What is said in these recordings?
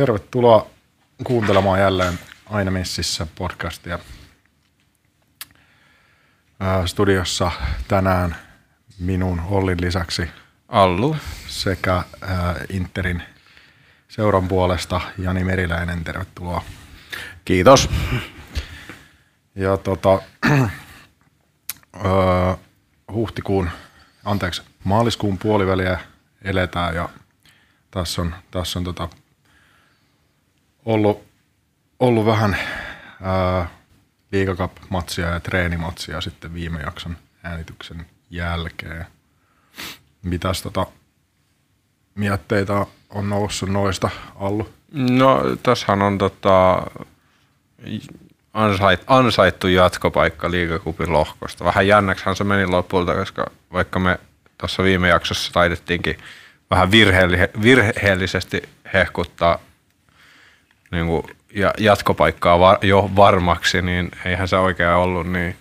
Tervetuloa kuuntelemaan jälleen Aina Messissä podcastia. Ää, Studiossa tänään minun Ollin lisäksi Allu. sekä ää, Interin seuran puolesta Jani Meriläinen. Tervetuloa. Kiitos. Ja tota, huhtikuun, anteeksi, maaliskuun puoliväliä eletään ja tässä on, tässä on tota, ollut, ollut vähän ää, liigakap-matsia ja treenimatsia sitten viime jakson äänityksen jälkeen. Mitäs tota, mietteitä on noussut noista, Allu? No, tässähän on tota, ansait, ansaittu jatkopaikka liigakupin lohkosta. Vähän jännäksihän se meni lopulta, koska vaikka me tuossa viime jaksossa taidettiinkin vähän virheelli- virheellisesti hehkuttaa niin kuin, ja jatkopaikkaa var, jo varmaksi, niin eihän se oikein ollut niin.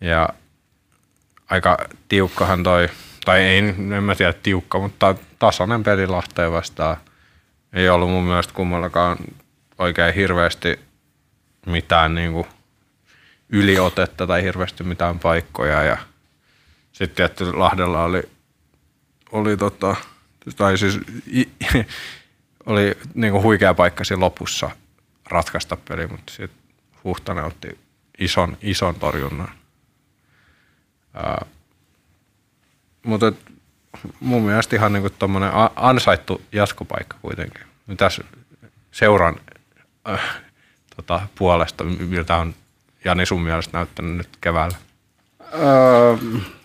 Ja aika tiukkahan toi, tai ei, en mä tiedä tiukka, mutta tasainen peli Lahteen vastaan. Ei ollut mun mielestä kummallakaan oikein hirveästi mitään niin kuin yliotetta tai hirveästi mitään paikkoja. Ja sitten tietty Lahdella oli, oli tota, tai siis oli niin kuin huikea paikka siinä lopussa ratkaista peli, mutta sitten Huhtanen otti ison, ison torjunnan. Ää, mutta et, mun mielestä ihan tommonen a- ansaittu jatkopaikka kuitenkin. Mitäs seuran äh, tota, puolesta, miltä on Jani sun mielestä näyttänyt nyt keväällä? Öö,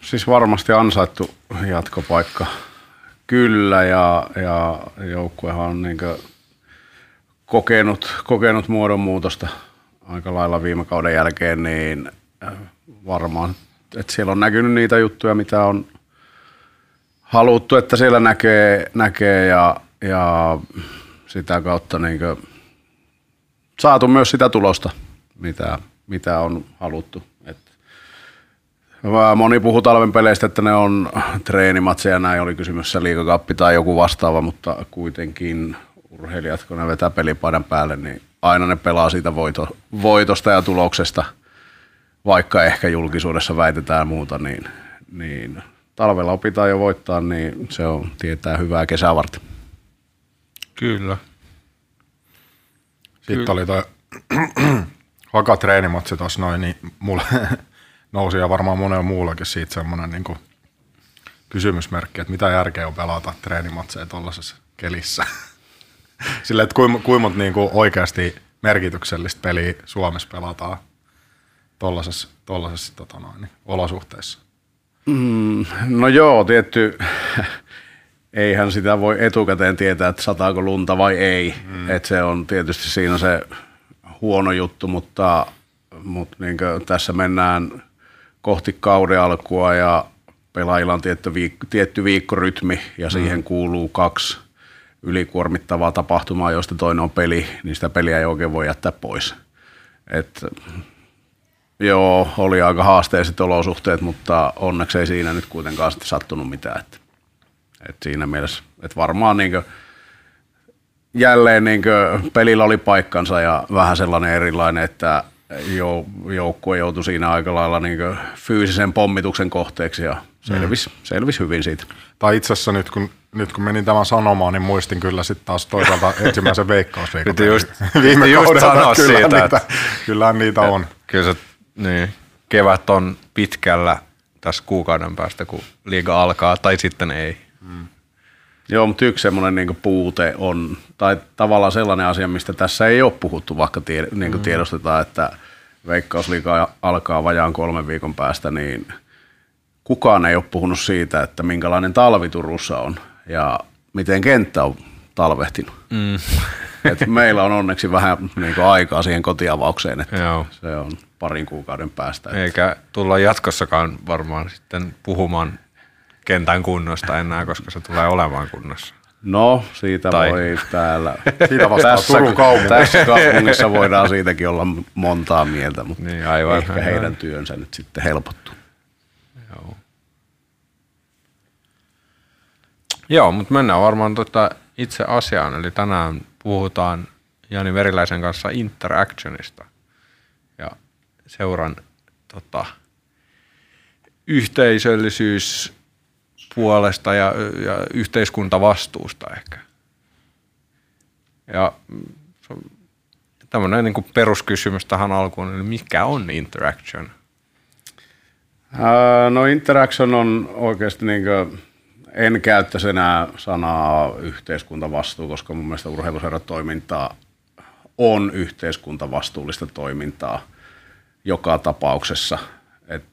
siis varmasti ansaittu jatkopaikka. Kyllä, ja, ja joukkuehan on niin kokenut, kokenut muodonmuutosta aika lailla viime kauden jälkeen, niin äh, varmaan, että siellä on näkynyt niitä juttuja, mitä on haluttu, että siellä näkee, näkee ja, ja sitä kautta niin saatu myös sitä tulosta, mitä, mitä on haluttu. Moni puhuu talven peleistä, että ne on treenimatseja, näin oli kysymyksessä liikakappi tai joku vastaava, mutta kuitenkin urheilijat, kun ne vetää pelipaidan päälle, niin aina ne pelaa siitä voito, voitosta ja tuloksesta, vaikka ehkä julkisuudessa väitetään muuta, niin, niin talvella opitaan jo voittaa, niin se on tietää hyvää kesää varten. Kyllä. Sitten oli toi hakatreenimatsi tuossa noin, niin mulle nousi ja varmaan monella muullakin siitä semmoinen niin kysymysmerkki, että mitä järkeä on pelata treenimatseja tuollaisessa kelissä. Silleen, että kuinka, kuinka niin kuin oikeasti merkityksellistä peliä Suomessa pelataan tuollaisessa, tuollaisessa tota noin, olosuhteissa. Mm, no joo, tietty, eihän sitä voi etukäteen tietää, että sataako lunta vai ei. Mm. Et se on tietysti siinä se huono juttu, mutta, mutta niin tässä mennään kohti kauden alkua ja pelaajilla on tietty, viikko, tietty viikkorytmi ja siihen kuuluu kaksi ylikuormittavaa tapahtumaa, joista toinen on peli, niin sitä peliä ei oikein voi jättää pois. Et, joo, oli aika haasteelliset olosuhteet, mutta onneksi ei siinä nyt kuitenkaan sitten sattunut mitään. Et, et siinä mielessä, että varmaan niin jälleen niin pelillä oli paikkansa ja vähän sellainen erilainen, että joukkue joutui siinä aika lailla niin fyysisen pommituksen kohteeksi ja selvisi, mm. selvisi hyvin siitä. Tai itse asiassa nyt kun, nyt kun menin tämän sanomaan, niin muistin kyllä sitten taas toisaalta ensimmäisen veikkausviikon. Piti just, viime just sanoa kyllä siitä, niitä, että kyllähän niitä on. kyllä se, niin, kevät on pitkällä tässä kuukauden päästä, kun liiga alkaa, tai sitten ei. Joo, mutta yksi semmoinen niin puute on, tai tavallaan sellainen asia, mistä tässä ei ole puhuttu, vaikka tie, niin kuin tiedostetaan, että Veikkausliiga alkaa vajaan kolmen viikon päästä, niin kukaan ei ole puhunut siitä, että minkälainen talvi Turussa on ja miten kenttä on talvehtinut. Mm. Et meillä on onneksi vähän niin kuin aikaa siihen kotiavaukseen, että Joo. se on parin kuukauden päästä. että- Eikä tulla jatkossakaan varmaan sitten puhumaan kentän kunnosta enää, koska se tulee olemaan kunnossa. No, siitä Tai- voi täällä. Siitä vastaa Turun kaupunki. Tässä kaupungissa voidaan siitäkin olla montaa mieltä, mutta Niin, aivan, ehkä aivan. heidän työnsä nyt sitten helpottuu. Joo. Joo, mutta mennään varmaan tota itse asiaan. Eli tänään puhutaan Jani Veriläisen kanssa interactionista ja seuran tota, yhteisöllisyys puolesta ja, ja yhteiskuntavastuusta ehkä. Ja tämmöinen niin peruskysymys tähän alkuun, eli mikä on interaction? no interaction on oikeasti niin kuin, en käyttäisi enää sanaa yhteiskuntavastuu, koska mun mielestä urheiluseurat on yhteiskuntavastuullista toimintaa joka tapauksessa. Et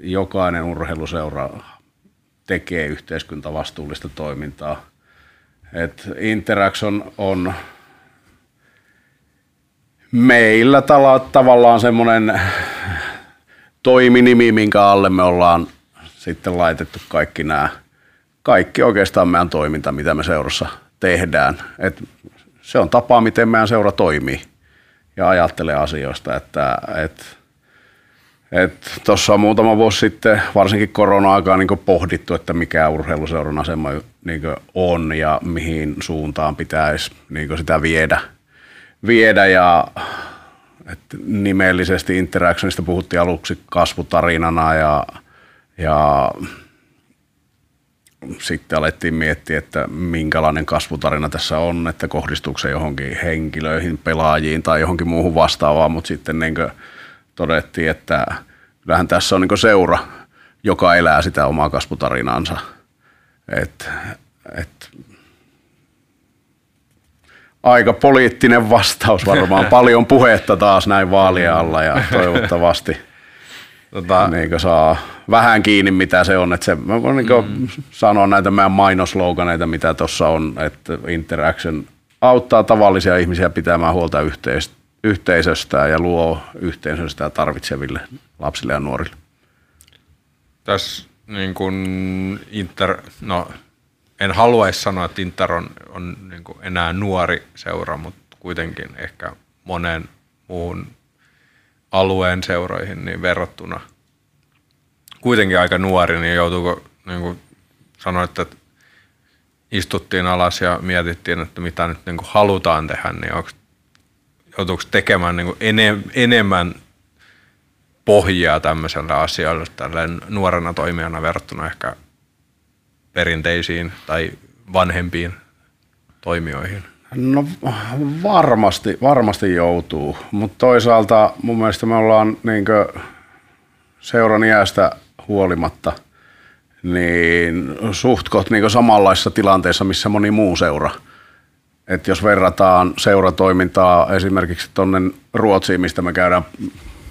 jokainen urheiluseura tekee yhteiskuntavastuullista toimintaa. Et Interaction on meillä tavallaan semmoinen toiminimi, minkä alle me ollaan sitten laitettu kaikki nämä, kaikki oikeastaan meidän toiminta, mitä me seurassa tehdään. Et se on tapa, miten meidän seura toimii ja ajattelee asioista, että, että Tuossa on muutama vuosi sitten, varsinkin korona-aikaa, niin pohdittu, että mikä urheiluseuran asema niin on ja mihin suuntaan pitäisi niin sitä viedä. viedä ja että nimellisesti Interactionista puhuttiin aluksi kasvutarinana ja, ja sitten alettiin miettiä, että minkälainen kasvutarina tässä on, että kohdistuuko se johonkin henkilöihin, pelaajiin tai johonkin muuhun vastaavaan, mutta sitten niin todettiin, että kyllähän tässä on niin seura, joka elää sitä omaa kasvutarinaansa. Et, et, aika poliittinen vastaus varmaan. Paljon puhetta taas näin vaalien alla ja toivottavasti tota, niin saa vähän kiinni, mitä se on. Että se, mä voin niin mm. sanoa näitä meidän mainosloganeita, mitä tuossa on, että Interaction auttaa tavallisia ihmisiä pitämään huolta yhteistä yhteisöstä ja luo yhteisöstä tarvitseville lapsille ja nuorille. Tässä niin kuin Inter, no en haluaisi sanoa, että Inter on, on niin kuin enää nuori seura, mutta kuitenkin ehkä monen muun alueen seuroihin niin verrattuna kuitenkin aika nuori, niin joutuuko, niin kuin sanoit, että istuttiin alas ja mietittiin, että mitä nyt niin kuin halutaan tehdä, niin onko joutuuko tekemään niin enem, enemmän pohjaa tämmöiselle asialle tälleen nuorena toimijana verrattuna ehkä perinteisiin tai vanhempiin toimijoihin? No varmasti, varmasti joutuu, mutta toisaalta mun mielestä me ollaan niin seuran iästä huolimatta niin suhtkot niin samanlaisessa tilanteessa, missä moni muu seura – että jos verrataan seuratoimintaa esimerkiksi tuonne Ruotsiin, mistä me käydään,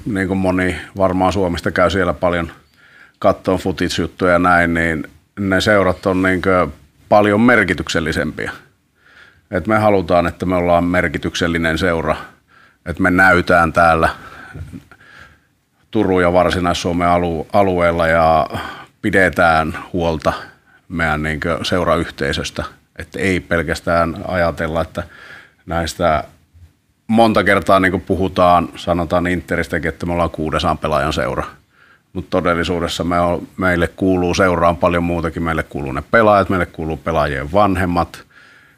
niin kuin moni varmaan Suomesta käy siellä paljon kattoon futitsjuttuja ja näin, niin ne seurat on niin paljon merkityksellisempiä. Et me halutaan, että me ollaan merkityksellinen seura, että me näytään täällä Turun ja Varsinais-Suomen alueella ja pidetään huolta meidän niin seurayhteisöstä – että ei pelkästään ajatella, että näistä monta kertaa niin kuin puhutaan, sanotaan Interistäkin, että me ollaan kuudesaan pelaajan seura. Mutta todellisuudessa me on, meille kuuluu seuraan paljon muutakin. Meille kuuluu ne pelaajat, meille kuuluu pelaajien vanhemmat,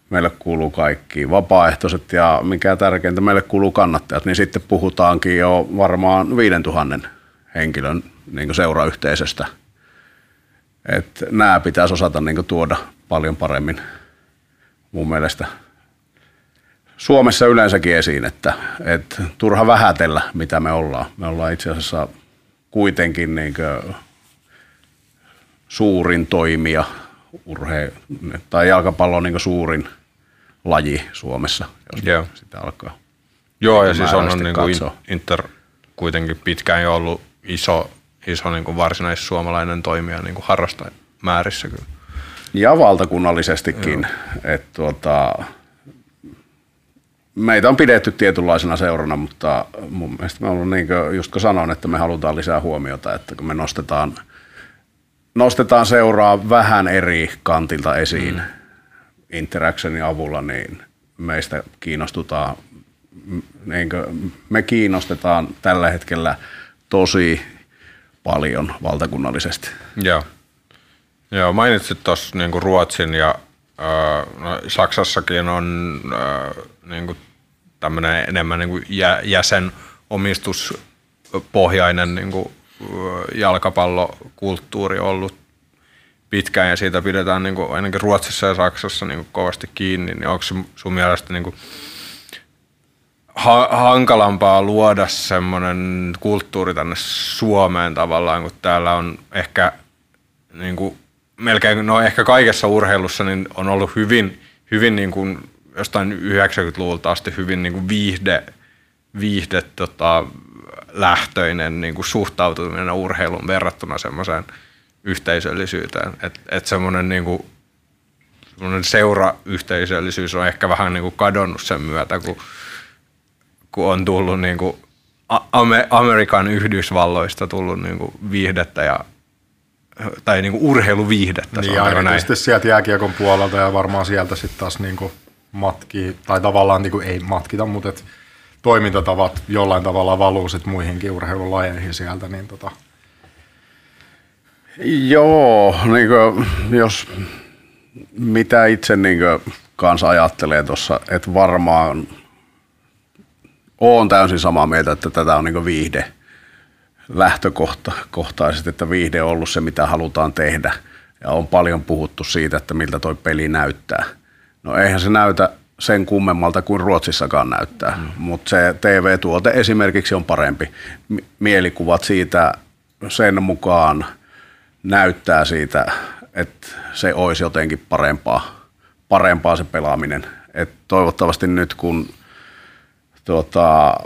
meille kuuluu kaikki vapaaehtoiset ja mikä tärkeintä, meille kuuluu kannattajat. Niin sitten puhutaankin jo varmaan 5000 henkilön niin seurayhteisöstä. Että nämä pitäisi osata niin tuoda paljon paremmin mun mielestä Suomessa yleensäkin esiin, että, että turha vähätellä, mitä me ollaan. Me ollaan itse asiassa kuitenkin niin suurin toimija urhe- tai jalkapallo on niin suurin laji Suomessa, jos Joo. sitä alkaa. Joo, ja siis on, on niin kuin Inter kuitenkin pitkään jo ollut iso, iso niin kuin varsinais-suomalainen toimija niin kuin harrastajamäärissä kyllä. Ja valtakunnallisestikin. Että tuota, meitä on pidetty tietynlaisena seurana, mutta mun mielestä me ollaan niin kuin, just kun sanoin, että me halutaan lisää huomiota, että kun me nostetaan, nostetaan seuraa vähän eri kantilta esiin mm. Interactionin avulla, niin meistä kiinnostutaan, niin kuin, me kiinnostetaan tällä hetkellä tosi paljon valtakunnallisesti. Joo. Joo, mainitsit tuossa niinku Ruotsin ja no, Saksassakin on niin kuin tämmöinen enemmän niin kuin jä, jäsenomistuspohjainen niin kuin, jalkapallokulttuuri ollut pitkään ja siitä pidetään niin kuin, ainakin Ruotsissa ja Saksassa niin kuin, kovasti kiinni, niin onko sun mielestä niin kuin, ha- hankalampaa luoda semmoinen kulttuuri tänne Suomeen tavallaan, kun täällä on ehkä niin kuin, melkein, no ehkä kaikessa urheilussa niin on ollut hyvin, hyvin niin kuin, jostain 90-luvulta asti hyvin niin kuin viihde, viihde tota, lähtöinen niin kuin suhtautuminen urheiluun verrattuna semmoiseen yhteisöllisyyteen. Että et semmoinen niin kuin, seurayhteisöllisyys on ehkä vähän niin kuin kadonnut sen myötä, kun, kun on tullut niin kuin Amerikan Yhdysvalloista tullut niin kuin viihdettä ja tai niin kuin urheiluviihdettä. Niin, ainakin näin. sitten sieltä jääkiekon puolelta ja varmaan sieltä sitten taas niin kuin matkii, tai tavallaan niin kuin ei matkita, mutta et toimintatavat jollain tavalla valuu sit muihinkin urheilulajeihin sieltä, niin tota. Joo, niin kuin, jos mitä itse niin kuin, kanssa ajattelee tuossa, että varmaan olen täysin samaa mieltä, että tätä on niin viihde lähtökohtaisesti, että viihde on ollut se, mitä halutaan tehdä. Ja on paljon puhuttu siitä, että miltä toi peli näyttää. No eihän se näytä sen kummemmalta kuin Ruotsissakaan näyttää, mm. mutta se TV-tuote esimerkiksi on parempi. Mielikuvat siitä sen mukaan näyttää siitä, että se olisi jotenkin parempaa, parempaa se pelaaminen. Et toivottavasti nyt kun tuota,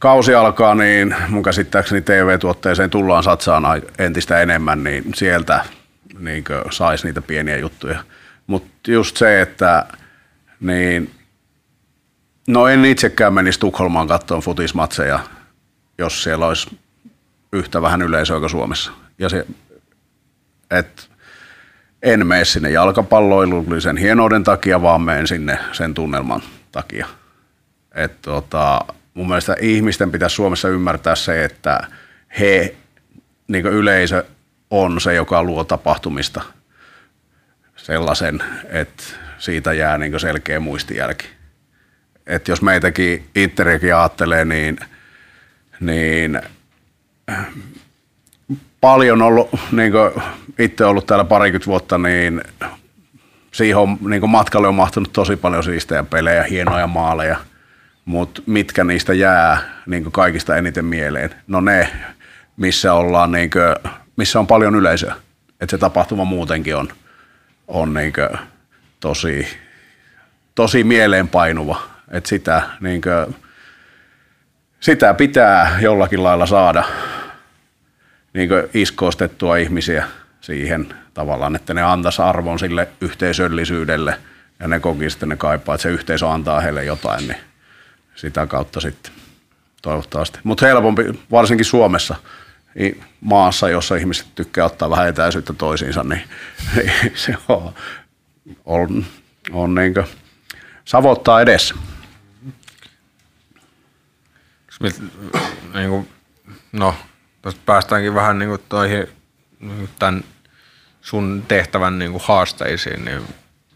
kausi alkaa, niin mun käsittääkseni TV-tuotteeseen tullaan satsaan entistä enemmän, niin sieltä niin saisi niitä pieniä juttuja. Mutta just se, että niin no en itsekään menisi Tukholmaan katsomaan futismatseja, jos siellä olisi yhtä vähän yleisöä kuin Suomessa. Ja se, et en mene sinne jalkapalloilullisen hienouden takia, vaan menen sinne sen tunnelman takia. Et tota, mun mielestä ihmisten pitäisi Suomessa ymmärtää se, että he, niin yleisö on se, joka luo tapahtumista sellaisen, että siitä jää niin selkeä muistijälki. Et jos meitäkin Interiäkin ajattelee, niin, niin paljon ollut, niin itse ollut täällä parikymmentä vuotta, niin siihen on, niin matkalle on mahtunut tosi paljon siistejä pelejä, hienoja maaleja – mutta mitkä niistä jää niin kaikista eniten mieleen? No ne, missä, ollaan, niin kuin, missä on paljon yleisöä. Että se tapahtuma muutenkin on, on niin tosi, tosi mieleenpainuva. Että sitä, niin kuin, sitä pitää jollakin lailla saada niin iskoostettua ihmisiä siihen tavallaan, että ne antaisi arvon sille yhteisöllisyydelle ja ne koki sitten ne kaipaa, että se yhteisö antaa heille jotain, niin sitä kautta sitten toivottavasti. Mutta helpompi, varsinkin Suomessa, maassa, jossa ihmiset tykkää ottaa vähän etäisyyttä toisiinsa, niin, niin se on, on, on niin savottaa edessä. Niin kuin, no, tästä päästäänkin vähän niin kuin toihin, tämän sun tehtävän niin kuin haasteisiin, niin,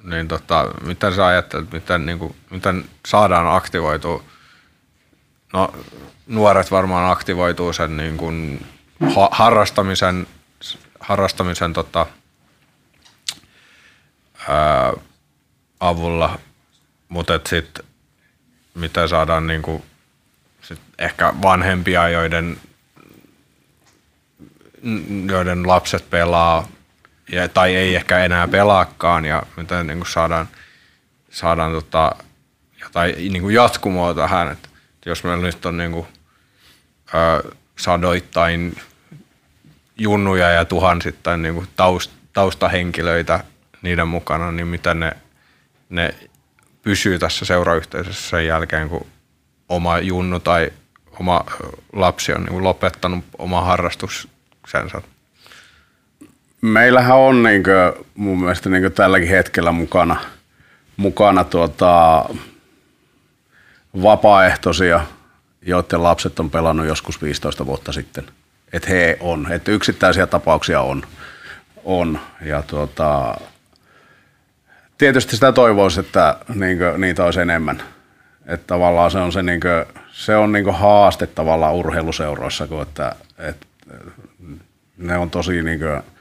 niin tota, mitä sä ajattelet, miten, niin kuin, miten saadaan aktivoitua No nuoret varmaan aktivoituu sen niin kuin ha- harrastamisen, harrastamisen tota, ää, avulla, mutta sitten mitä saadaan niin kuin, sit ehkä vanhempia, joiden, joiden lapset pelaa ja, tai ei ehkä enää pelaakaan ja miten niin kuin saadaan, saadaan tota, jotain niin kuin jatkumoa tähän, että jos meillä nyt on niin kuin, ää, sadoittain junnuja ja tuhansittain niin kuin taust, taustahenkilöitä niiden mukana, niin miten ne, ne pysyy tässä seurayhteisössä sen jälkeen, kun oma junnu tai oma lapsi on niin lopettanut oma harrastuksensa? Meillähän on niin kuin, mun mielestä niin tälläkin hetkellä mukana, mukana tuota, vapaaehtoisia, joiden lapset on pelannut joskus 15 vuotta sitten. Että he on, että yksittäisiä tapauksia on. on. Ja tuota, tietysti sitä toivoisi, että niin kuin, niitä olisi enemmän. Että tavallaan se on se, niin kuin, se on niin haaste tavallaan urheiluseuroissa, kun että, että ne on tosi niin kuin,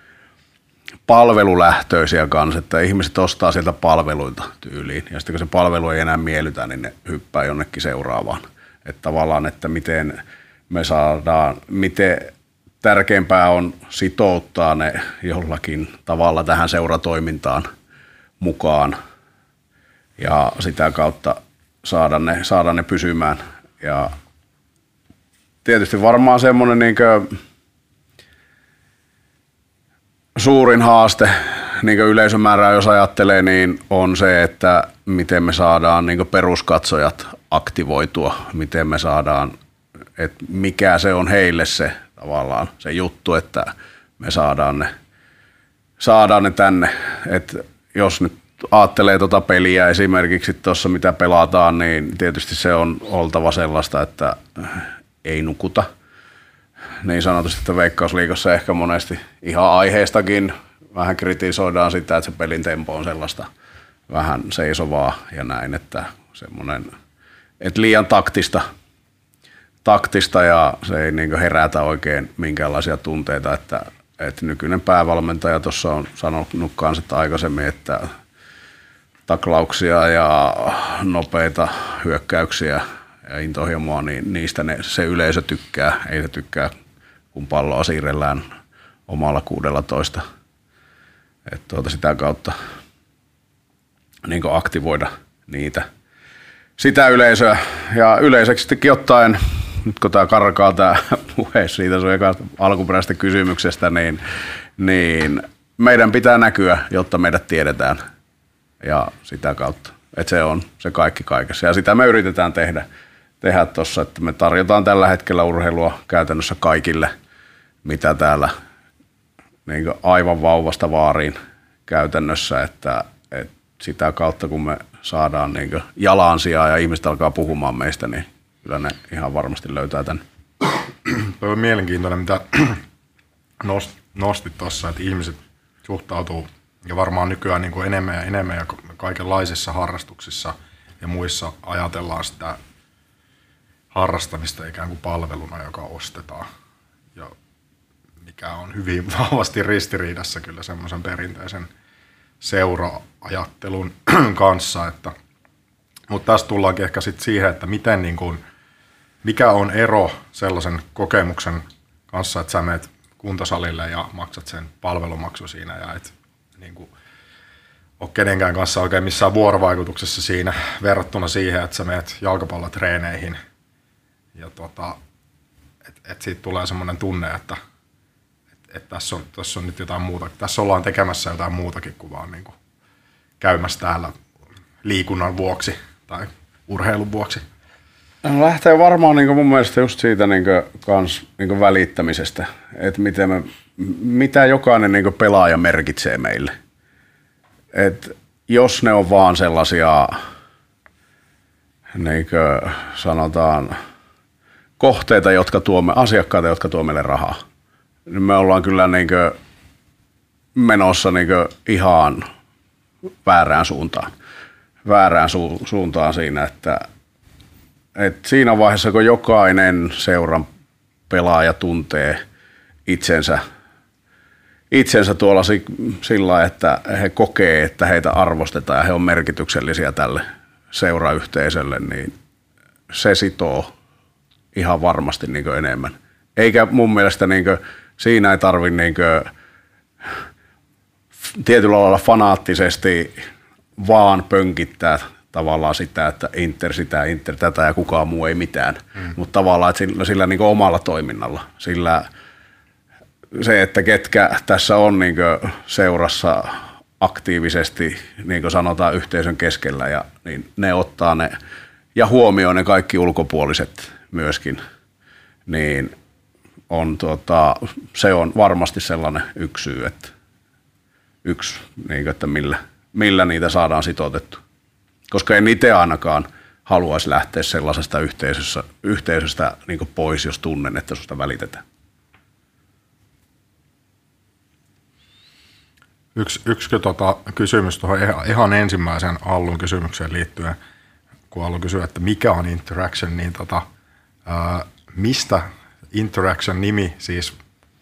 palvelulähtöisiä kanssa, että ihmiset ostaa sieltä palveluita tyyliin. Ja sitten kun se palvelu ei enää miellytä, niin ne hyppää jonnekin seuraavaan. Että tavallaan, että miten me saadaan, miten tärkeämpää on sitouttaa ne jollakin tavalla tähän seuratoimintaan mukaan ja sitä kautta saada ne, saada ne pysymään. Ja tietysti varmaan semmoinen niin suurin haaste niin yleisömäärää, jos ajattelee, niin on se, että miten me saadaan niin peruskatsojat aktivoitua, miten me saadaan, että mikä se on heille se tavallaan se juttu, että me saadaan ne, saadaan ne tänne. Et jos nyt ajattelee tuota peliä esimerkiksi tuossa, mitä pelataan, niin tietysti se on oltava sellaista, että ei nukuta. Niin sanotusti, että Veikkausliikossa ehkä monesti ihan aiheestakin vähän kritisoidaan sitä, että se pelin tempo on sellaista vähän seisovaa ja näin, että semmoinen, että liian taktista taktista ja se ei niin herätä oikein minkäänlaisia tunteita, että, että nykyinen päävalmentaja tuossa on sanonut kanssa aikaisemmin, että taklauksia ja nopeita hyökkäyksiä ja intohimoa, niin niistä ne, se yleisö tykkää. Ei se tykkää, kun palloa siirrellään omalla 16. Että tuota sitä kautta niin aktivoida niitä, sitä yleisöä. Ja yleiseksi ottaen nyt kun tämä karkaa tämä puhe siitä sun alkuperäisestä kysymyksestä, niin, niin meidän pitää näkyä, jotta meidät tiedetään ja sitä kautta. Että se on se kaikki kaikessa. Ja sitä me yritetään tehdä tehdä tuossa, että me tarjotaan tällä hetkellä urheilua käytännössä kaikille, mitä täällä niin aivan vauvasta vaariin käytännössä, että, että sitä kautta kun me saadaan niin jalansijaa ja ihmiset alkaa puhumaan meistä, niin kyllä ne ihan varmasti löytää tämän. Tuo on mielenkiintoinen, mitä nostit tuossa, että ihmiset suhtautuu ja varmaan nykyään niin kuin enemmän ja enemmän ja kaikenlaisissa harrastuksissa ja muissa ajatellaan sitä harrastamista ikään kuin palveluna, joka ostetaan. Mikä on hyvin vahvasti ristiriidassa kyllä semmoisen perinteisen seuraajattelun kanssa. Että, mutta tästä tullaankin ehkä sitten siihen, että miten niin kuin – mikä on ero sellaisen kokemuksen kanssa, että sä menet kuntosalille ja maksat sen palvelumaksu siinä ja et niin kuin, ole kenenkään kanssa oikein missään vuorovaikutuksessa siinä verrattuna siihen, että sä menet jalkapallotreeneihin ja tota, että et siitä tulee semmoinen tunne, että et, et tässä, on, tässä on nyt jotain muuta. Tässä ollaan tekemässä jotain muutakin kuin vaan niin kuin käymässä täällä liikunnan vuoksi tai urheilun vuoksi. No lähtee varmaan niin mun mielestä just siitä niin kans, niin välittämisestä, että miten me, mitä jokainen niin pelaaja merkitsee meille. Et jos ne on vaan sellaisia, niin sanotaan, kohteita, jotka tuomme, asiakkaita, jotka tuo meille rahaa, niin me ollaan kyllä niin menossa niin ihan väärään suuntaan. Väärään su- suuntaan siinä, että et siinä vaiheessa, kun jokainen seuran pelaaja tuntee itsensä, itsensä tuolla sillä, että he kokee, että heitä arvostetaan ja he on merkityksellisiä tälle seurayhteisölle, niin se sitoo ihan varmasti niin enemmän. Eikä mun mielestä niin kuin, siinä ei tarvitse niin tietyllä lailla fanaattisesti vaan pönkittää tavallaan sitä, että Inter sitä, Inter tätä ja kukaan muu ei mitään. Mm. Mutta tavallaan että sillä, sillä niin omalla toiminnalla, sillä se, että ketkä tässä on niin seurassa aktiivisesti, niin kuin sanotaan, yhteisön keskellä, ja niin ne ottaa ne ja huomioi ne kaikki ulkopuoliset myöskin, niin on, tuota, se on varmasti sellainen yksi syy, että, yksi, niin että millä, millä niitä saadaan sitoutettu koska en itse ainakaan haluaisi lähteä sellaisesta yhteisöstä, yhteisöstä niin pois, jos tunnen, että susta välitetään. Yksi, yksi tota, kysymys tuohon ihan, ensimmäisen Allun kysymykseen liittyen, kun Allu kysyy, että mikä on interaction, niin tota, ää, mistä interaction nimi, siis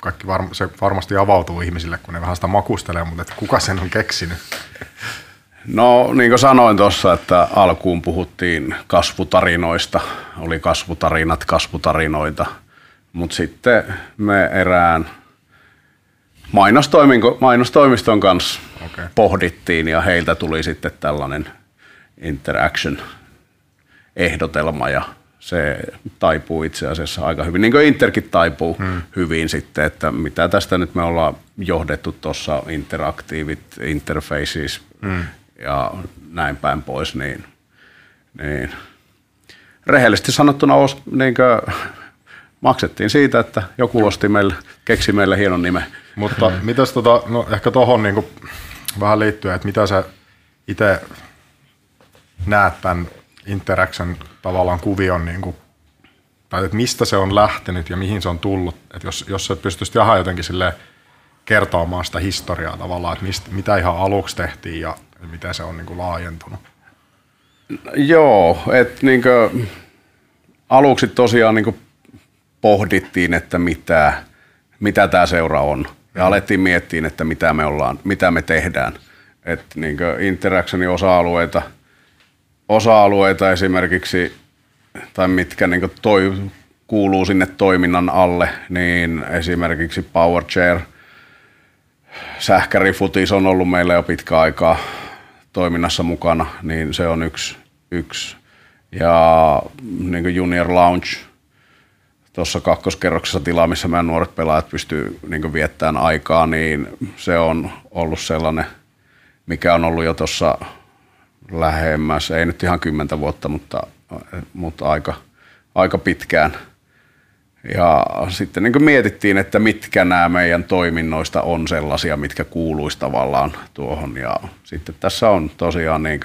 kaikki varm, se varmasti avautuu ihmisille, kun ne vähän sitä makustelee, mutta että kuka sen on keksinyt? No niin kuin sanoin tuossa, että alkuun puhuttiin kasvutarinoista, oli kasvutarinat, kasvutarinoita, mutta sitten me erään mainostoimiston kanssa okay. pohdittiin ja heiltä tuli sitten tällainen interaction ehdotelma ja se taipuu itse asiassa aika hyvin, niin kuin Interkin taipuu hmm. hyvin sitten, että mitä tästä nyt me ollaan johdettu tuossa interaktiivit interfaces hmm. ja näin päin pois, niin, niin rehellisesti sanottuna os, niin kuin, maksettiin siitä, että joku osti meille, keksi meille hienon nimen. Mutta hmm. mitäs tota, no ehkä tuohon niin vähän liittyen, että mitä sä itse näet tämän Interaction tavallaan kuvion, niin kuin, tai että mistä se on lähtenyt ja mihin se on tullut. Että jos, jos sä pystyisit vähän jotenkin sille kertomaan sitä historiaa tavallaan, että mistä, mitä ihan aluksi tehtiin ja miten se on niin kuin laajentunut. Joo, että niin kuin, aluksi tosiaan niin kuin pohdittiin, että mitä, mitä tämä seura on. Ja alettiin miettiä, että mitä me ollaan, mitä me tehdään. Että niin Interactionin osa-alueita – osa-alueita esimerkiksi, tai mitkä niin toi, kuuluu sinne toiminnan alle, niin esimerkiksi PowerChair, sähkärifutis on ollut meillä jo pitkä aikaa toiminnassa mukana, niin se on yksi. yksi. Ja niin Junior Lounge, tuossa kakkoskerroksessa tilaa, missä meidän nuoret pelaajat pystyy niin viettämään aikaa, niin se on ollut sellainen, mikä on ollut jo tuossa lähemmäs, ei nyt ihan kymmentä vuotta, mutta, mutta aika, aika pitkään. Ja sitten niin mietittiin, että mitkä nämä meidän toiminnoista on sellaisia, mitkä kuuluisi tavallaan tuohon. Ja sitten tässä on tosiaan niin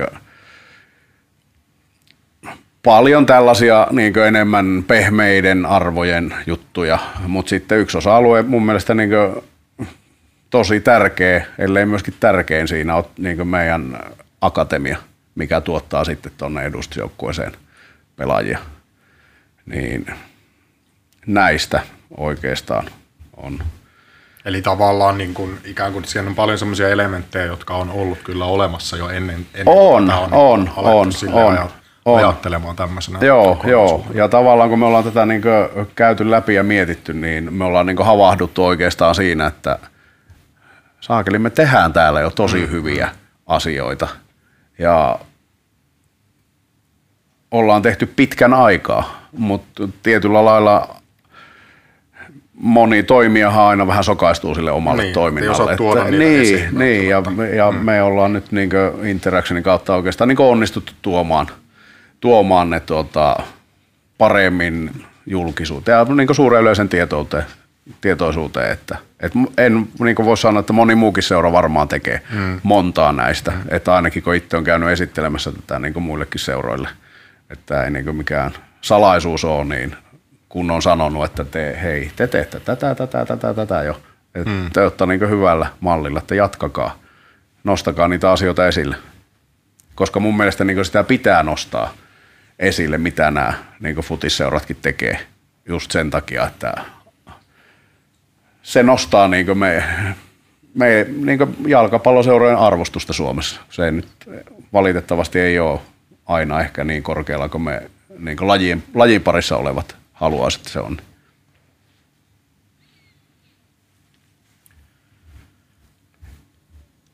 paljon tällaisia niin enemmän pehmeiden arvojen juttuja, mutta sitten yksi osa-alue mun mielestä niin tosi tärkeä, ellei myöskin tärkein siinä on niin meidän akatemia – mikä tuottaa sitten tuonne edustusjoukkueeseen pelaajia. Niin näistä oikeastaan on. Eli tavallaan niin kuin, ikään kuin siellä on paljon sellaisia elementtejä, jotka on ollut kyllä olemassa jo ennen, ennen on, on, on, on, on, on. ajattelemaan tämmöisenä. Joo, joo, ja tavallaan kun me ollaan tätä niin käyty läpi ja mietitty, niin me ollaan niin havahduttu oikeastaan siinä, että saakeli me tehdään täällä jo tosi mm. hyviä asioita – ja ollaan tehty pitkän aikaa, mutta tietyllä lailla moni toimijahan aina vähän sokaistuu sille omalle niin, toiminnalle. Että, niin, esiin, niin ja, ja mm. me ollaan nyt niin Interactionin kautta oikeastaan niin onnistuttu tuomaan, tuomaan ne tuota, paremmin julkisuuteen ja niin suuren yleisen tietouteen tietoisuuteen, että et en niin voi sanoa, että moni muukin seura varmaan tekee mm. montaa näistä, mm. että ainakin kun itse on käynyt esittelemässä tätä niin muillekin seuroille, että ei niin mikään salaisuus ole, niin kun on sanonut, että te, hei, te teette tätä, tätä, tätä, tätä jo, että mm. te olette niin hyvällä mallilla, että jatkakaa, nostakaa niitä asioita esille, koska mun mielestä niin sitä pitää nostaa esille, mitä nämä niin futisseuratkin tekee, just sen takia, että se nostaa niin me, me niin jalkapalloseurojen arvostusta Suomessa. Se nyt valitettavasti ei ole aina ehkä niin korkealla kuin me niin kuin lajien, lajin parissa olevat haluaa, että se on.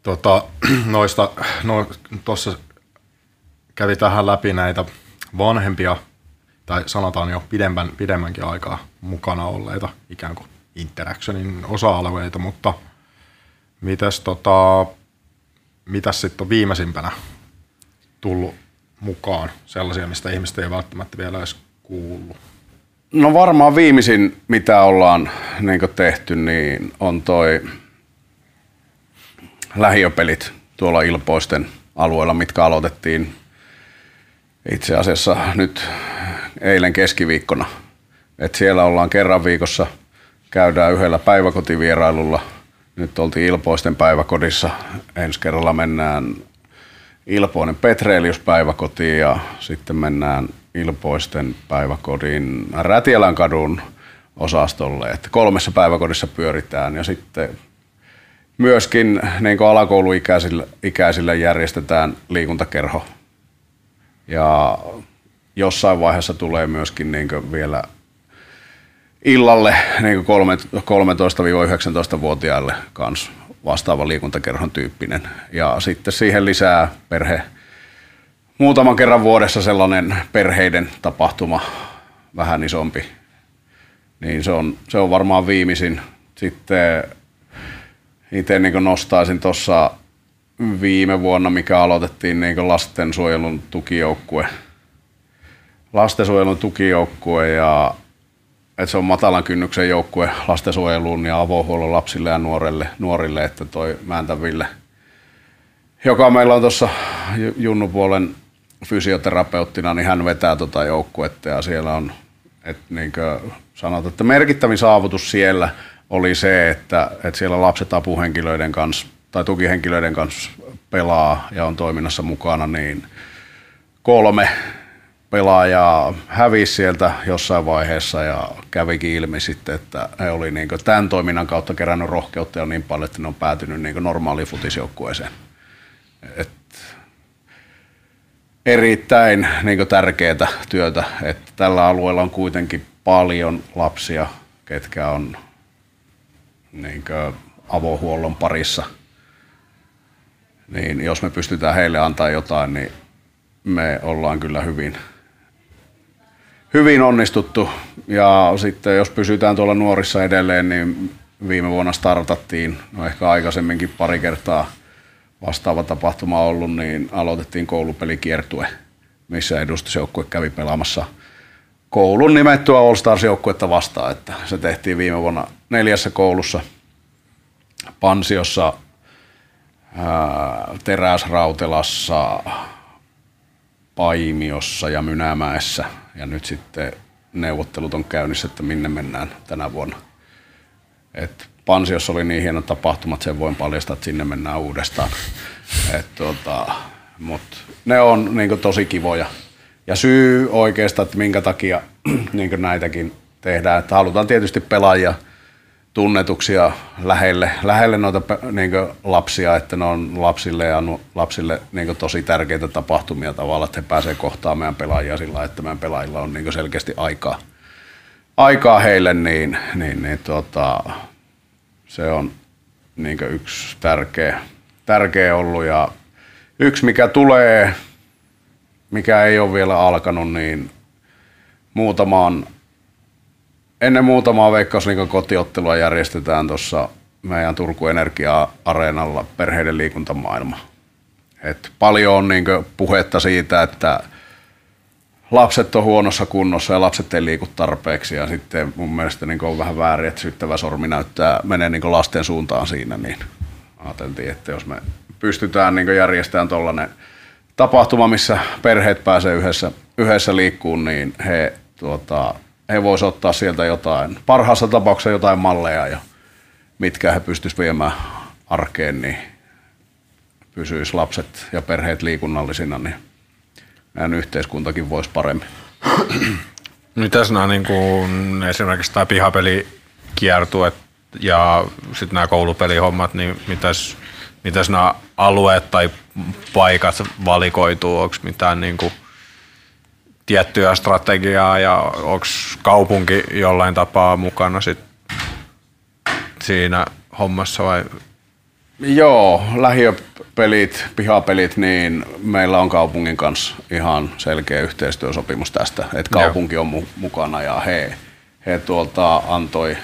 Tota, noista, no, tuossa kävi tähän läpi näitä vanhempia, tai sanotaan jo pidemmän, pidemmänkin aikaa mukana olleita ikään kuin Interactionin osa-alueita, mutta mitäs, tota, mitäs sitten on viimeisimpänä tullut mukaan sellaisia, mistä ihmiset ei välttämättä vielä edes kuullut? No varmaan viimeisin, mitä ollaan niin tehty, niin on toi lähiöpelit tuolla Ilpoisten alueella, mitkä aloitettiin itse asiassa nyt eilen keskiviikkona. Et siellä ollaan kerran viikossa – käydään yhdellä päiväkotivierailulla nyt oltiin Ilpoisten päiväkodissa. Ensi kerralla mennään Ilpoinen Petrelius päiväkotiin ja sitten mennään Ilpoisten päiväkodin Rätielän kadun osastolle. Että kolmessa päiväkodissa pyöritään ja sitten myöskin niin alakouluikäisille ikäisille järjestetään liikuntakerho. Ja jossain vaiheessa tulee myöskin niin vielä illalle niin 13-19-vuotiaille kanssa vastaava liikuntakerhon tyyppinen. Ja sitten siihen lisää perhe, muutaman kerran vuodessa sellainen perheiden tapahtuma, vähän isompi. Niin se on, se on varmaan viimeisin. Sitten itse niin nostaisin tuossa viime vuonna, mikä aloitettiin niin lastensuojelun tukijoukkue. Lastensuojelun tukijoukkue ja että se on matalan kynnyksen joukkue lastensuojeluun ja avohuollon lapsille ja nuorille, nuorille että toi Määntäville, joka meillä on tuossa junnupuolen fysioterapeuttina, niin hän vetää tuota joukkuetta ja siellä on, että niin sanot, että merkittävin saavutus siellä oli se, että, että siellä lapset apuhenkilöiden kanssa tai tukihenkilöiden kanssa pelaa ja on toiminnassa mukana, niin kolme pelaajaa hävisi sieltä jossain vaiheessa ja kävikin ilmi sitten, että he oli niin tämän toiminnan kautta kerännyt rohkeutta jo niin paljon, että ne on päätynyt niin normaaliin futisjoukkueeseen. Et erittäin niin tärkeää työtä, että tällä alueella on kuitenkin paljon lapsia, ketkä on niin avohuollon parissa. Niin jos me pystytään heille antaa jotain, niin me ollaan kyllä hyvin – hyvin onnistuttu. Ja sitten jos pysytään tuolla nuorissa edelleen, niin viime vuonna startattiin, no ehkä aikaisemminkin pari kertaa vastaava tapahtuma ollut, niin aloitettiin koulupelikiertue, missä edustusjoukkue kävi pelaamassa koulun nimettyä All Stars-joukkuetta vastaan. Että se tehtiin viime vuonna neljässä koulussa Pansiossa, Teräsrautelassa, Paimiossa ja Mynämäessä – ja nyt sitten neuvottelut on käynnissä, että minne mennään tänä vuonna. Et Pansiossa oli niin hieno tapahtuma, että sen voin paljastaa, että sinne mennään uudestaan. Et tota, mut ne on niin tosi kivoja. Ja syy oikeastaan, että minkä takia niin näitäkin tehdään, että halutaan tietysti pelaajia – tunnetuksia lähelle, lähelle noita niin lapsia, että ne on lapsille ja lapsille niin tosi tärkeitä tapahtumia tavalla, että he pääsevät kohtaamaan meidän pelaajia sillä että meidän pelaajilla on niin selkeästi aikaa, aikaa heille, niin, niin, niin tota, se on niin yksi tärkeä, tärkeä ollut. Ja yksi mikä tulee, mikä ei ole vielä alkanut, niin muutamaan ennen muutamaa Veikkausliikan kotiottelua järjestetään tuossa meidän Turku Energia-areenalla perheiden liikuntamaailma. Et paljon on niin puhetta siitä, että lapset on huonossa kunnossa ja lapset ei liiku tarpeeksi ja sitten mun mielestä niin on vähän väärin, että syyttävä sormi näyttää, menee niin lasten suuntaan siinä, niin ajateltiin, että jos me pystytään niin järjestämään tuollainen tapahtuma, missä perheet pääsee yhdessä, yhdessä liikkuun, niin he tuota, he voisivat ottaa sieltä jotain, parhaassa tapauksessa jotain malleja, ja mitkä he pystyisivät viemään arkeen, niin pysyisi lapset ja perheet liikunnallisina, niin meidän yhteiskuntakin voisi paremmin. Mitäs nämä niin kuin, esimerkiksi tämä pihapelikiertue ja sitten nämä koulupelihommat, niin mitäs, mitäs nämä alueet tai paikat valikoituu? Onko mitään niin kuin tiettyä strategiaa ja onko kaupunki jollain tapaa mukana sit siinä hommassa vai? Joo, lähiöpelit, pihapelit, niin meillä on kaupungin kanssa ihan selkeä yhteistyösopimus tästä, että kaupunki on mu- mukana ja he, he tuolta antoi,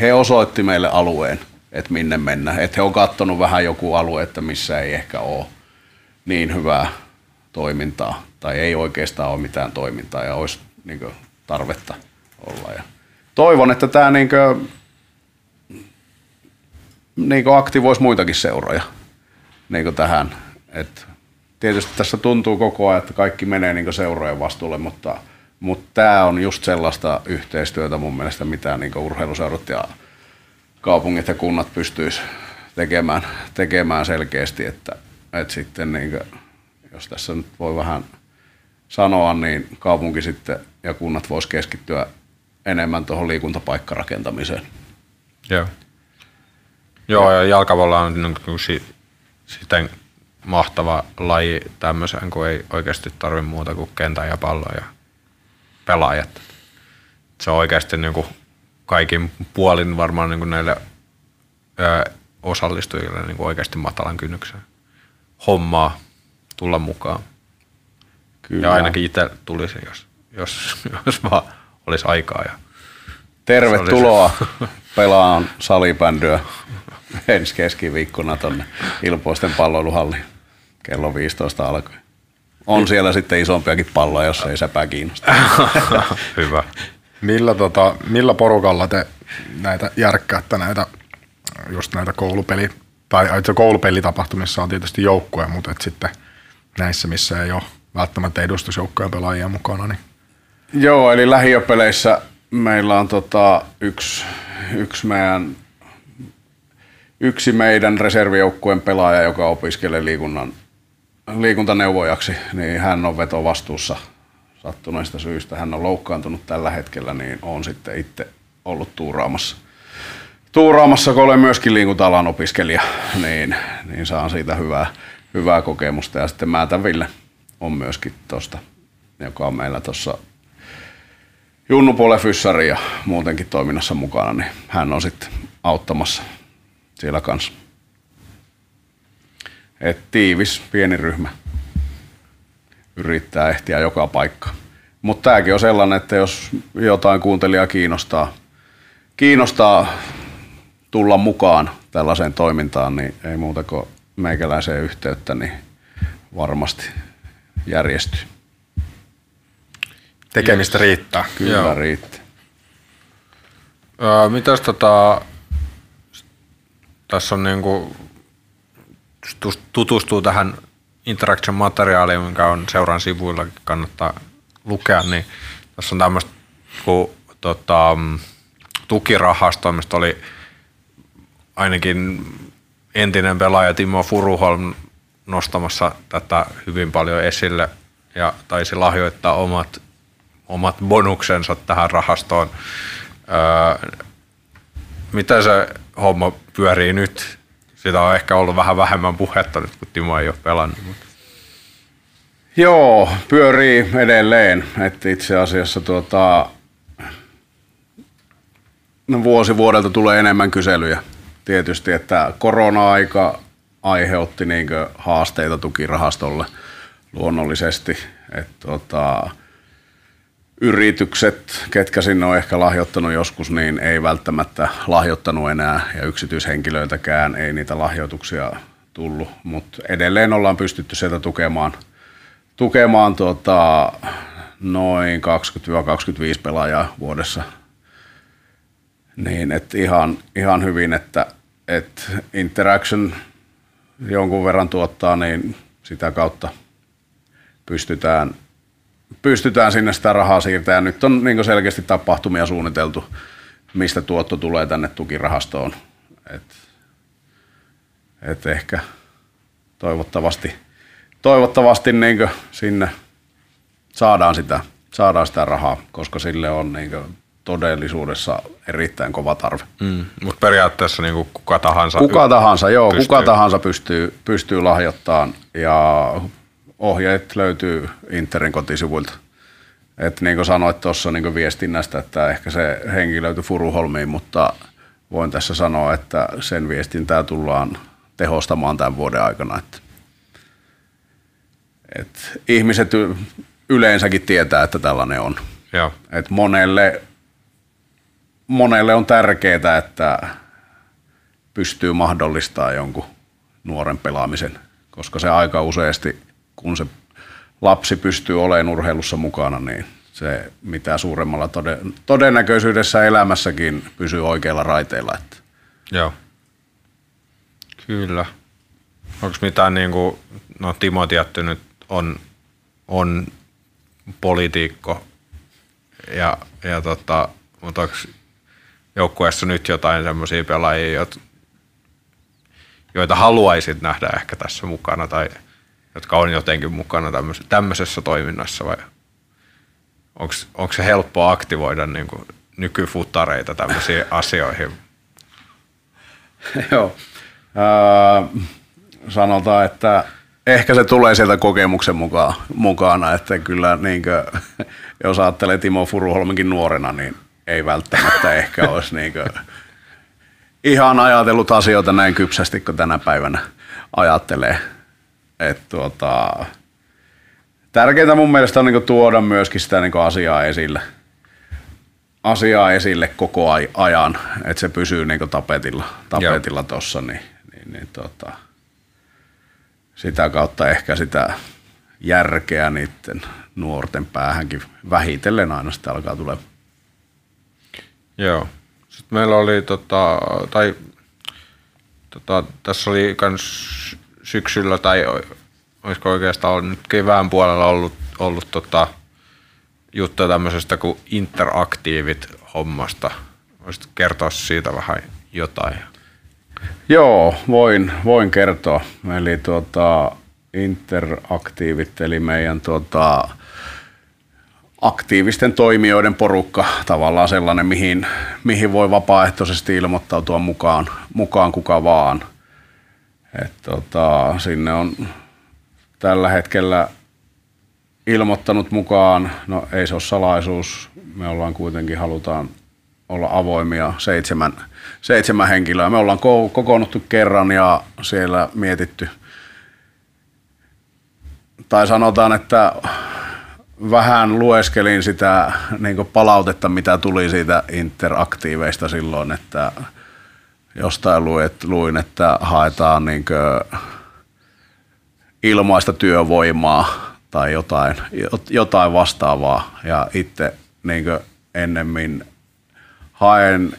he osoitti meille alueen, että minne mennä. Että he on katsonut vähän joku alue, että missä ei ehkä ole niin hyvää toimintaa tai ei oikeastaan ole mitään toimintaa ja olisi niin kuin, tarvetta olla. Ja toivon, että tämä niin kuin, niin kuin aktivoisi muitakin seuroja niin kuin tähän. Et tietysti tässä tuntuu koko ajan, että kaikki menee niin seurojen vastuulle, mutta, mutta tämä on just sellaista yhteistyötä mun mielestä, mitä niin urheiluseurat ja kaupungit ja kunnat pystyis tekemään, tekemään selkeästi, että, että sitten niin kuin, jos tässä nyt voi vähän sanoa, niin kaupunki sitten ja kunnat vois keskittyä enemmän tuohon liikuntapaikkarakentamiseen. Joo. Joo, ja jalkapallo on niin kuin si, siten mahtava laji tämmöiseen, kun ei oikeasti tarvi muuta kuin kentän ja pallon ja pelaajat. Se on oikeasti niin kuin kaikin puolin varmaan niin kuin näille ö, osallistujille niin kuin oikeasti matalan kynnyksen hommaa tulla mukaan. Kyllä. Ja ainakin itse tulisi, jos, jos, jos vaan olisi aikaa. Ja Tervetuloa pelaan salibändyä ensi keskiviikkona tuonne Ilpoisten palloiluhalliin kello 15 alkaen. On siellä sitten isompiakin palloja, jos ei säpää kiinnosta. Hyvä. Millä, tota, millä porukalla te näitä järkkäätte näitä, just näitä koulupeli, tai itse koulupelitapahtumissa on tietysti joukkoja, mutta et sitten näissä, missä ei ole välttämättä edustusjoukkojen pelaajia mukana, niin Joo, eli lähiöpeleissä meillä on tota yksi, yksi meidän yksi meidän reservijoukkueen pelaaja, joka opiskelee liikunnan, liikuntaneuvojaksi, niin hän on vetovastuussa sattuneista syistä. Hän on loukkaantunut tällä hetkellä, niin on sitten itse ollut tuuraamassa. Tuuraamassa, kun olen myöskin liikunta-alan opiskelija, niin, niin saan siitä hyvää, hyvää kokemusta. Ja sitten Määtän Ville on myöskin tuosta, joka on meillä tuossa Junnupuolen fyssari ja muutenkin toiminnassa mukana, niin hän on sitten auttamassa siellä kanssa. Et tiivis, pieni ryhmä yrittää ehtiä joka paikka. Mutta tämäkin on sellainen, että jos jotain kuuntelijaa kiinnostaa, kiinnostaa tulla mukaan tällaiseen toimintaan, niin ei muuta kuin meikäläiseen yhteyttä, niin varmasti järjestyy. tekemistä riittää. Kyllä Joo. riittää. Öö, mitäs tota, tässä on niinku, tus- tutustuu tähän Interaction materiaaliin, mikä on seuran sivuilla, kannattaa lukea, niin tässä on tämmöistä kun tota, mm, tukirahasto, mistä oli ainakin entinen pelaaja Timo Furuholm nostamassa tätä hyvin paljon esille ja taisi lahjoittaa omat, omat bonuksensa tähän rahastoon. Öö, miten se homma pyörii nyt? Sitä on ehkä ollut vähän vähemmän puhetta nyt, kun Timo ei ole pelannut. Mutta. Joo, pyörii edelleen. että itse asiassa tuota, no vuosi vuodelta tulee enemmän kyselyjä. Tietysti, että korona-aika aiheutti niinkö haasteita tukirahastolle luonnollisesti. Että tuota, yritykset, ketkä sinne on ehkä lahjoittanut joskus, niin ei välttämättä lahjoittanut enää ja yksityishenkilöiltäkään ei niitä lahjoituksia tullut, mutta edelleen ollaan pystytty sieltä tukemaan, tukemaan tuota, noin 20-25 pelaajaa vuodessa. Niin, että ihan, ihan hyvin, että, että Interaction jonkun verran tuottaa, niin sitä kautta pystytään pystytään sinne sitä rahaa siirtämään. Nyt on niin selkeästi tapahtumia suunniteltu, mistä tuotto tulee tänne tukirahastoon. Et, et ehkä toivottavasti, toivottavasti niin sinne saadaan sitä, saadaan sitä rahaa, koska sille on niin todellisuudessa erittäin kova tarve. Mm. Mutta periaatteessa niin kuin kuka tahansa. Kuka tahansa, joo, pystyy. kuka tahansa pystyy, pystyy lahjoittamaan ja ohjeet löytyy Interin kotisivuilta. Et niin kuin sanoit tuossa niin viestinnästä, että ehkä se henki löytyi Furuholmiin, mutta voin tässä sanoa, että sen viestintää tullaan tehostamaan tämän vuoden aikana. Et, et ihmiset yleensäkin tietää, että tällainen on. Joo. Et monelle, monelle on tärkeää, että pystyy mahdollistamaan jonkun nuoren pelaamisen, koska se aika useasti, kun se lapsi pystyy olemaan urheilussa mukana, niin se mitä suuremmalla tode, todennäköisyydessä elämässäkin pysyy oikeilla raiteilla. Että Joo. Kyllä. Onko mitään niin kuin, no Timo tietty nyt on, on poliitikko, ja, ja tota, mutta onko joukkueessa nyt jotain semmoisia pelaajia, joita haluaisit nähdä ehkä tässä mukana tai jotka on jotenkin mukana tämmöisessä toiminnassa vai onko se helppo aktivoida niin kuin nykyfutareita tämmöisiin asioihin? Joo. Sanotaan, että ehkä se tulee sieltä kokemuksen mukaan, mukana, että kyllä niin kuin, jos ajattelee Timo Furuholmenkin nuorena, niin ei välttämättä ehkä olisi niin kuin, ihan ajatellut asioita näin kypsästi kuin tänä päivänä ajattelee. Et tuota, tärkeintä mun mielestä on niin tuoda myöskin sitä niin asiaa esille, asiaa esille koko ajan, että se pysyy niin tapetilla, tapetilla tuossa, niin, niin, niin tuota, sitä kautta ehkä sitä järkeä niiden nuorten päähänkin vähitellen aina sitä alkaa tulemaan. Joo. Sitten meillä oli, tota, tai tota, tässä oli kans syksyllä, tai olisiko oikeastaan ollut nyt kevään puolella ollut, ollut tota, juttuja tämmöisestä kuin interaktiivit hommasta. Voisit kertoa siitä vähän jotain? Joo, voin, voin kertoa. Eli tuota, interaktiivit, eli meidän tuota, aktiivisten toimijoiden porukka, tavallaan sellainen, mihin, mihin voi vapaaehtoisesti ilmoittautua mukaan, mukaan kuka vaan. Et tota, sinne on tällä hetkellä ilmoittanut mukaan, no ei se ole salaisuus, me ollaan kuitenkin, halutaan olla avoimia seitsemän, seitsemän henkilöä. Me ollaan kokoonnuttu kerran ja siellä mietitty, tai sanotaan, että vähän lueskelin sitä niin palautetta, mitä tuli siitä interaktiiveista silloin, että jostain luin, että haetaan niin ilmaista työvoimaa tai jotain, jotain vastaavaa. Ja itse niin ennemmin haen,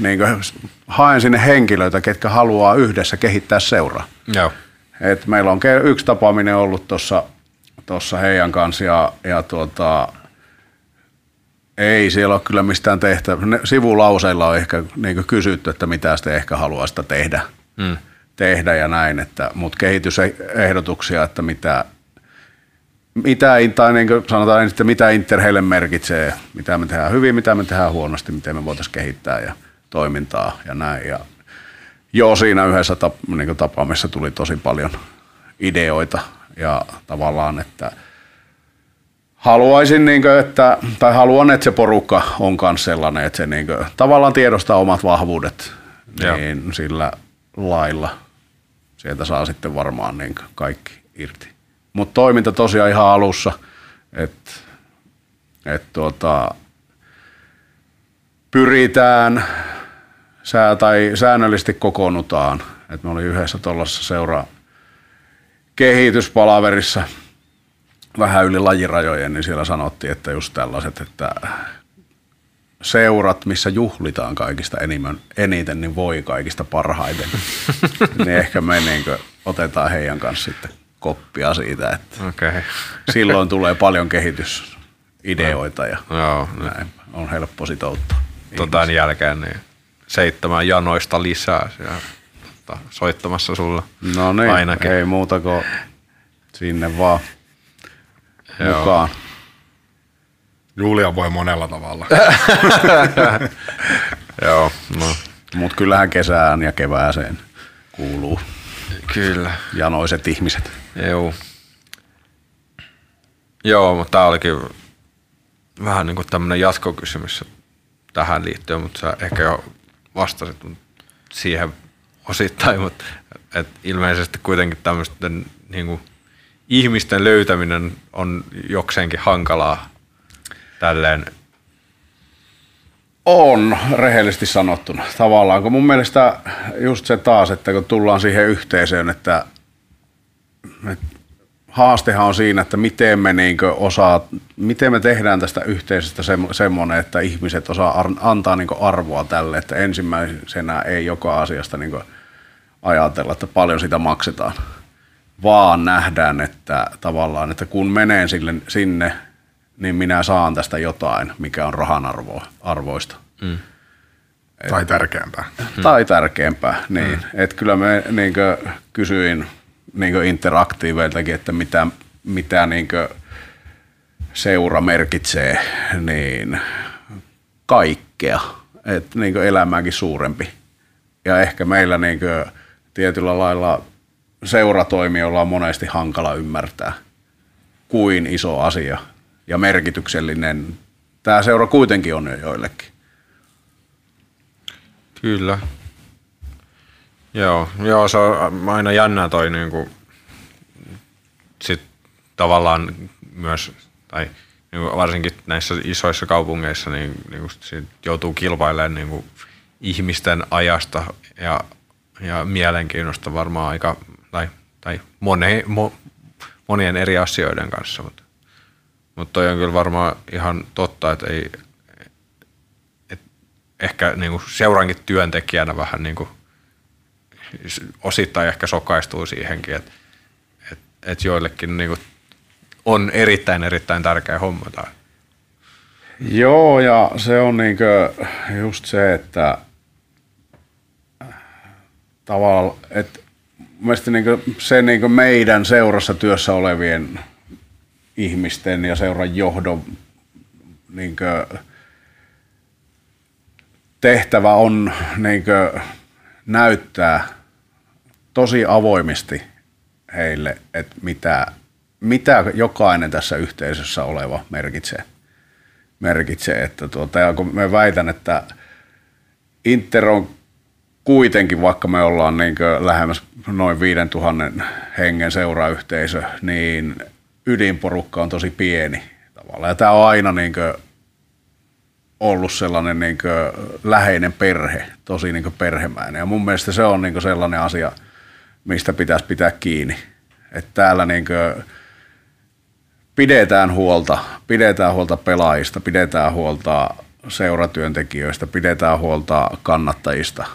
niin kuin, haen sinne henkilöitä, ketkä haluaa yhdessä kehittää seuraa. Joo. Et meillä on yksi tapaaminen ollut tuossa tossa heidän kanssa ja, ja tuota, ei siellä ole kyllä mistään tehtävä. Sivulauseilla on ehkä niin kysytty, että mitä te ehkä haluaisitte tehdä, mm. tehdä ja näin, että, mutta kehitysehdotuksia, että mitä, mitä, tai niin kuin sanotaan, että mitä Inter heille merkitsee, mitä me tehdään hyvin, mitä me tehdään huonosti, miten me voitaisiin kehittää ja toimintaa ja näin. Ja joo, siinä yhdessä tap, niin tapaamissa tuli tosi paljon ideoita ja tavallaan, että haluaisin, niin kuin, että, tai haluan, että se porukka on myös sellainen, että se niin kuin, tavallaan tiedostaa omat vahvuudet, niin Joo. sillä lailla sieltä saa sitten varmaan niin kaikki irti. Mutta toiminta tosiaan ihan alussa, että et tuota, pyritään sää, tai säännöllisesti kokoonnutaan. Et me oli yhdessä tuollaisessa seuraa kehityspalaverissa vähän yli lajirajojen, niin siellä sanottiin, että just tällaiset, että seurat, missä juhlitaan kaikista enemmän, eniten, niin voi kaikista parhaiten. niin ehkä me niin otetaan heidän kanssa sitten koppia siitä, että okay. silloin tulee paljon kehitysideoita ja Joo, näin. on helppo sitouttaa. Tota jälkeen niin seitsemän janoista lisää siellä, tota, soittamassa sulla No niin, ainakin. ei muuta kuin sinne vaan Joo. mukaan. Julia voi monella tavalla. Joo, no. Mutta kyllähän kesään ja kevääseen kuuluu. Kyllä. Janoiset ihmiset. Joo. Joo, mutta tämä olikin vähän niin kuin tämmöinen jatkokysymys tähän liittyen, mutta sä ehkä jo vastasit siihen osittain, mutta et ilmeisesti kuitenkin tämmöisten niin kuin ihmisten löytäminen on jokseenkin hankalaa tälleen on, rehellisesti sanottuna. Tavallaan, kun mun mielestä just se taas, että kun tullaan siihen yhteisöön, että, että haastehan on siinä, että miten me, niin osaa, miten me tehdään tästä yhteisöstä semmoinen, että ihmiset osaa antaa niin arvoa tälle, että ensimmäisenä ei joka asiasta niin ajatella, että paljon sitä maksetaan, vaan nähdään, että tavallaan, että kun menee sille, sinne, niin minä saan tästä jotain, mikä on rahan arvo, arvoista. Mm. Tai tärkeämpää. tai tärkeämpää. Niin. Et kyllä me niin kysyin niin interaktiiveiltakin, että mitä, mitä niin seura merkitsee, niin kaikkea. Et niin elämääkin suurempi. Ja ehkä meillä niin tietyllä lailla seuratoimijoilla on monesti hankala ymmärtää, kuin iso asia ja merkityksellinen tämä seura kuitenkin on jo joillekin. Kyllä. Joo, joo, se on aina jännä toi niinku, sit tavallaan myös, tai niinku varsinkin näissä isoissa kaupungeissa niin, niinku sit joutuu kilpailemaan niinku ihmisten ajasta ja, ja mielenkiinnosta varmaan aika, tai, tai mone, mo, monien eri asioiden kanssa, mutta mut toi on kyllä varmaan ihan totta, että ei, et ehkä niinku seurankin työntekijänä vähän niinku osittain ehkä sokaistuu siihenkin, että et, et joillekin niinku on erittäin erittäin tärkeä homma tämä. Joo, ja se on niinku just se, että tavallaan, että mielestäni niinku se niinku meidän seurassa työssä olevien ihmisten ja seuran johdon niinku tehtävä on niinku näyttää tosi avoimesti heille, että mitä, mitä jokainen tässä yhteisössä oleva merkitsee. merkitsee että tuota, ja kun me väitän, että Inter on kuitenkin, vaikka me ollaan niin lähemmäs noin 5000 hengen seurayhteisö, niin ydinporukka on tosi pieni tavallaan. Ja tämä on aina niin ollut sellainen niin läheinen perhe, tosi niin perhemäinen. Ja mun mielestä se on niin sellainen asia, mistä pitäisi pitää kiinni. Että täällä niin pidetään huolta, pidetään huolta pelaajista, pidetään huolta seuratyöntekijöistä, pidetään huolta kannattajista.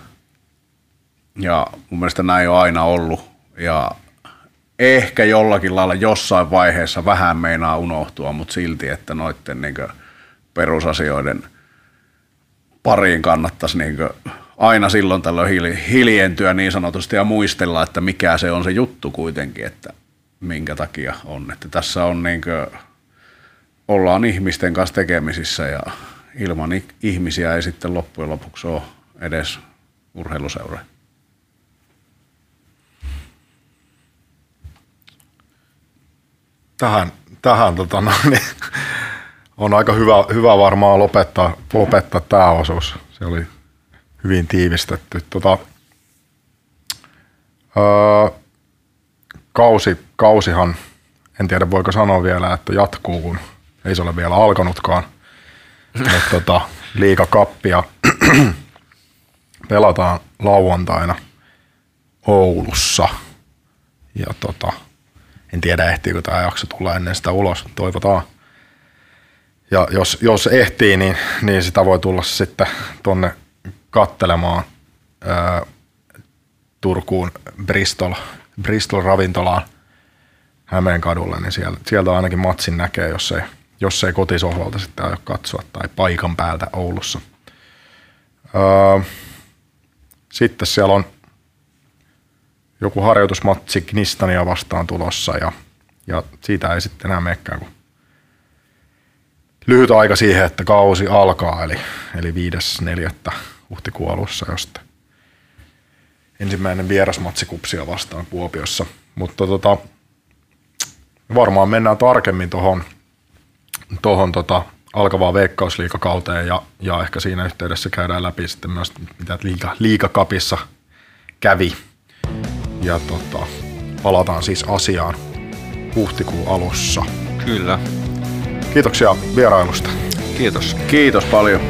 Ja mun mielestä näin on aina ollut. Ja ehkä jollakin lailla jossain vaiheessa vähän meinaa unohtua, mutta silti, että noiden niin perusasioiden pariin kannattaisi niin aina silloin tällöin hiljentyä niin sanotusti ja muistella, että mikä se on se juttu kuitenkin, että minkä takia on. Että tässä on niin kuin, ollaan ihmisten kanssa tekemisissä ja ilman ihmisiä ei sitten loppujen lopuksi ole edes urheiluseura. Tähän, tähän tota, no, niin, on aika hyvä, hyvä varmaan lopettaa, lopettaa tämä osuus. Se oli hyvin tiivistetty. Tota, öö, kausi, kausihan, en tiedä voiko sanoa vielä, että jatkuu, kun ei se ole vielä alkanutkaan. Mutta tota, liikakappia pelataan lauantaina Oulussa. Ja tota, en tiedä ehtiikö tämä jakso tulla ennen sitä ulos, toivotaan. Ja jos, jos ehtii, niin, niin sitä voi tulla sitten tonne kattelemaan ää, Turkuun Bristol, Bristol ravintolaan Hämeen kadulle, niin sieltä, sieltä ainakin matsin näkee, jos ei, jos ei kotisohvalta sitten aio katsoa tai paikan päältä Oulussa. Ää, sitten siellä on joku harjoitusmatsi Knistania vastaan tulossa ja, ja siitä ei sitten enää menekään kuin lyhyt aika siihen, että kausi alkaa, eli, eli 5.4. huhtikuun alussa, josta ensimmäinen vierasmatsi kupsia vastaan Kuopiossa. Mutta tota, varmaan mennään tarkemmin tuohon tohon tota, alkavaan veikkausliikakauteen ja, ja ehkä siinä yhteydessä käydään läpi sitten myös, mitä liika, liikakapissa kävi. Ja tota, palataan siis asiaan huhtikuun alussa. Kyllä. Kiitoksia vierailusta. Kiitos. Kiitos paljon.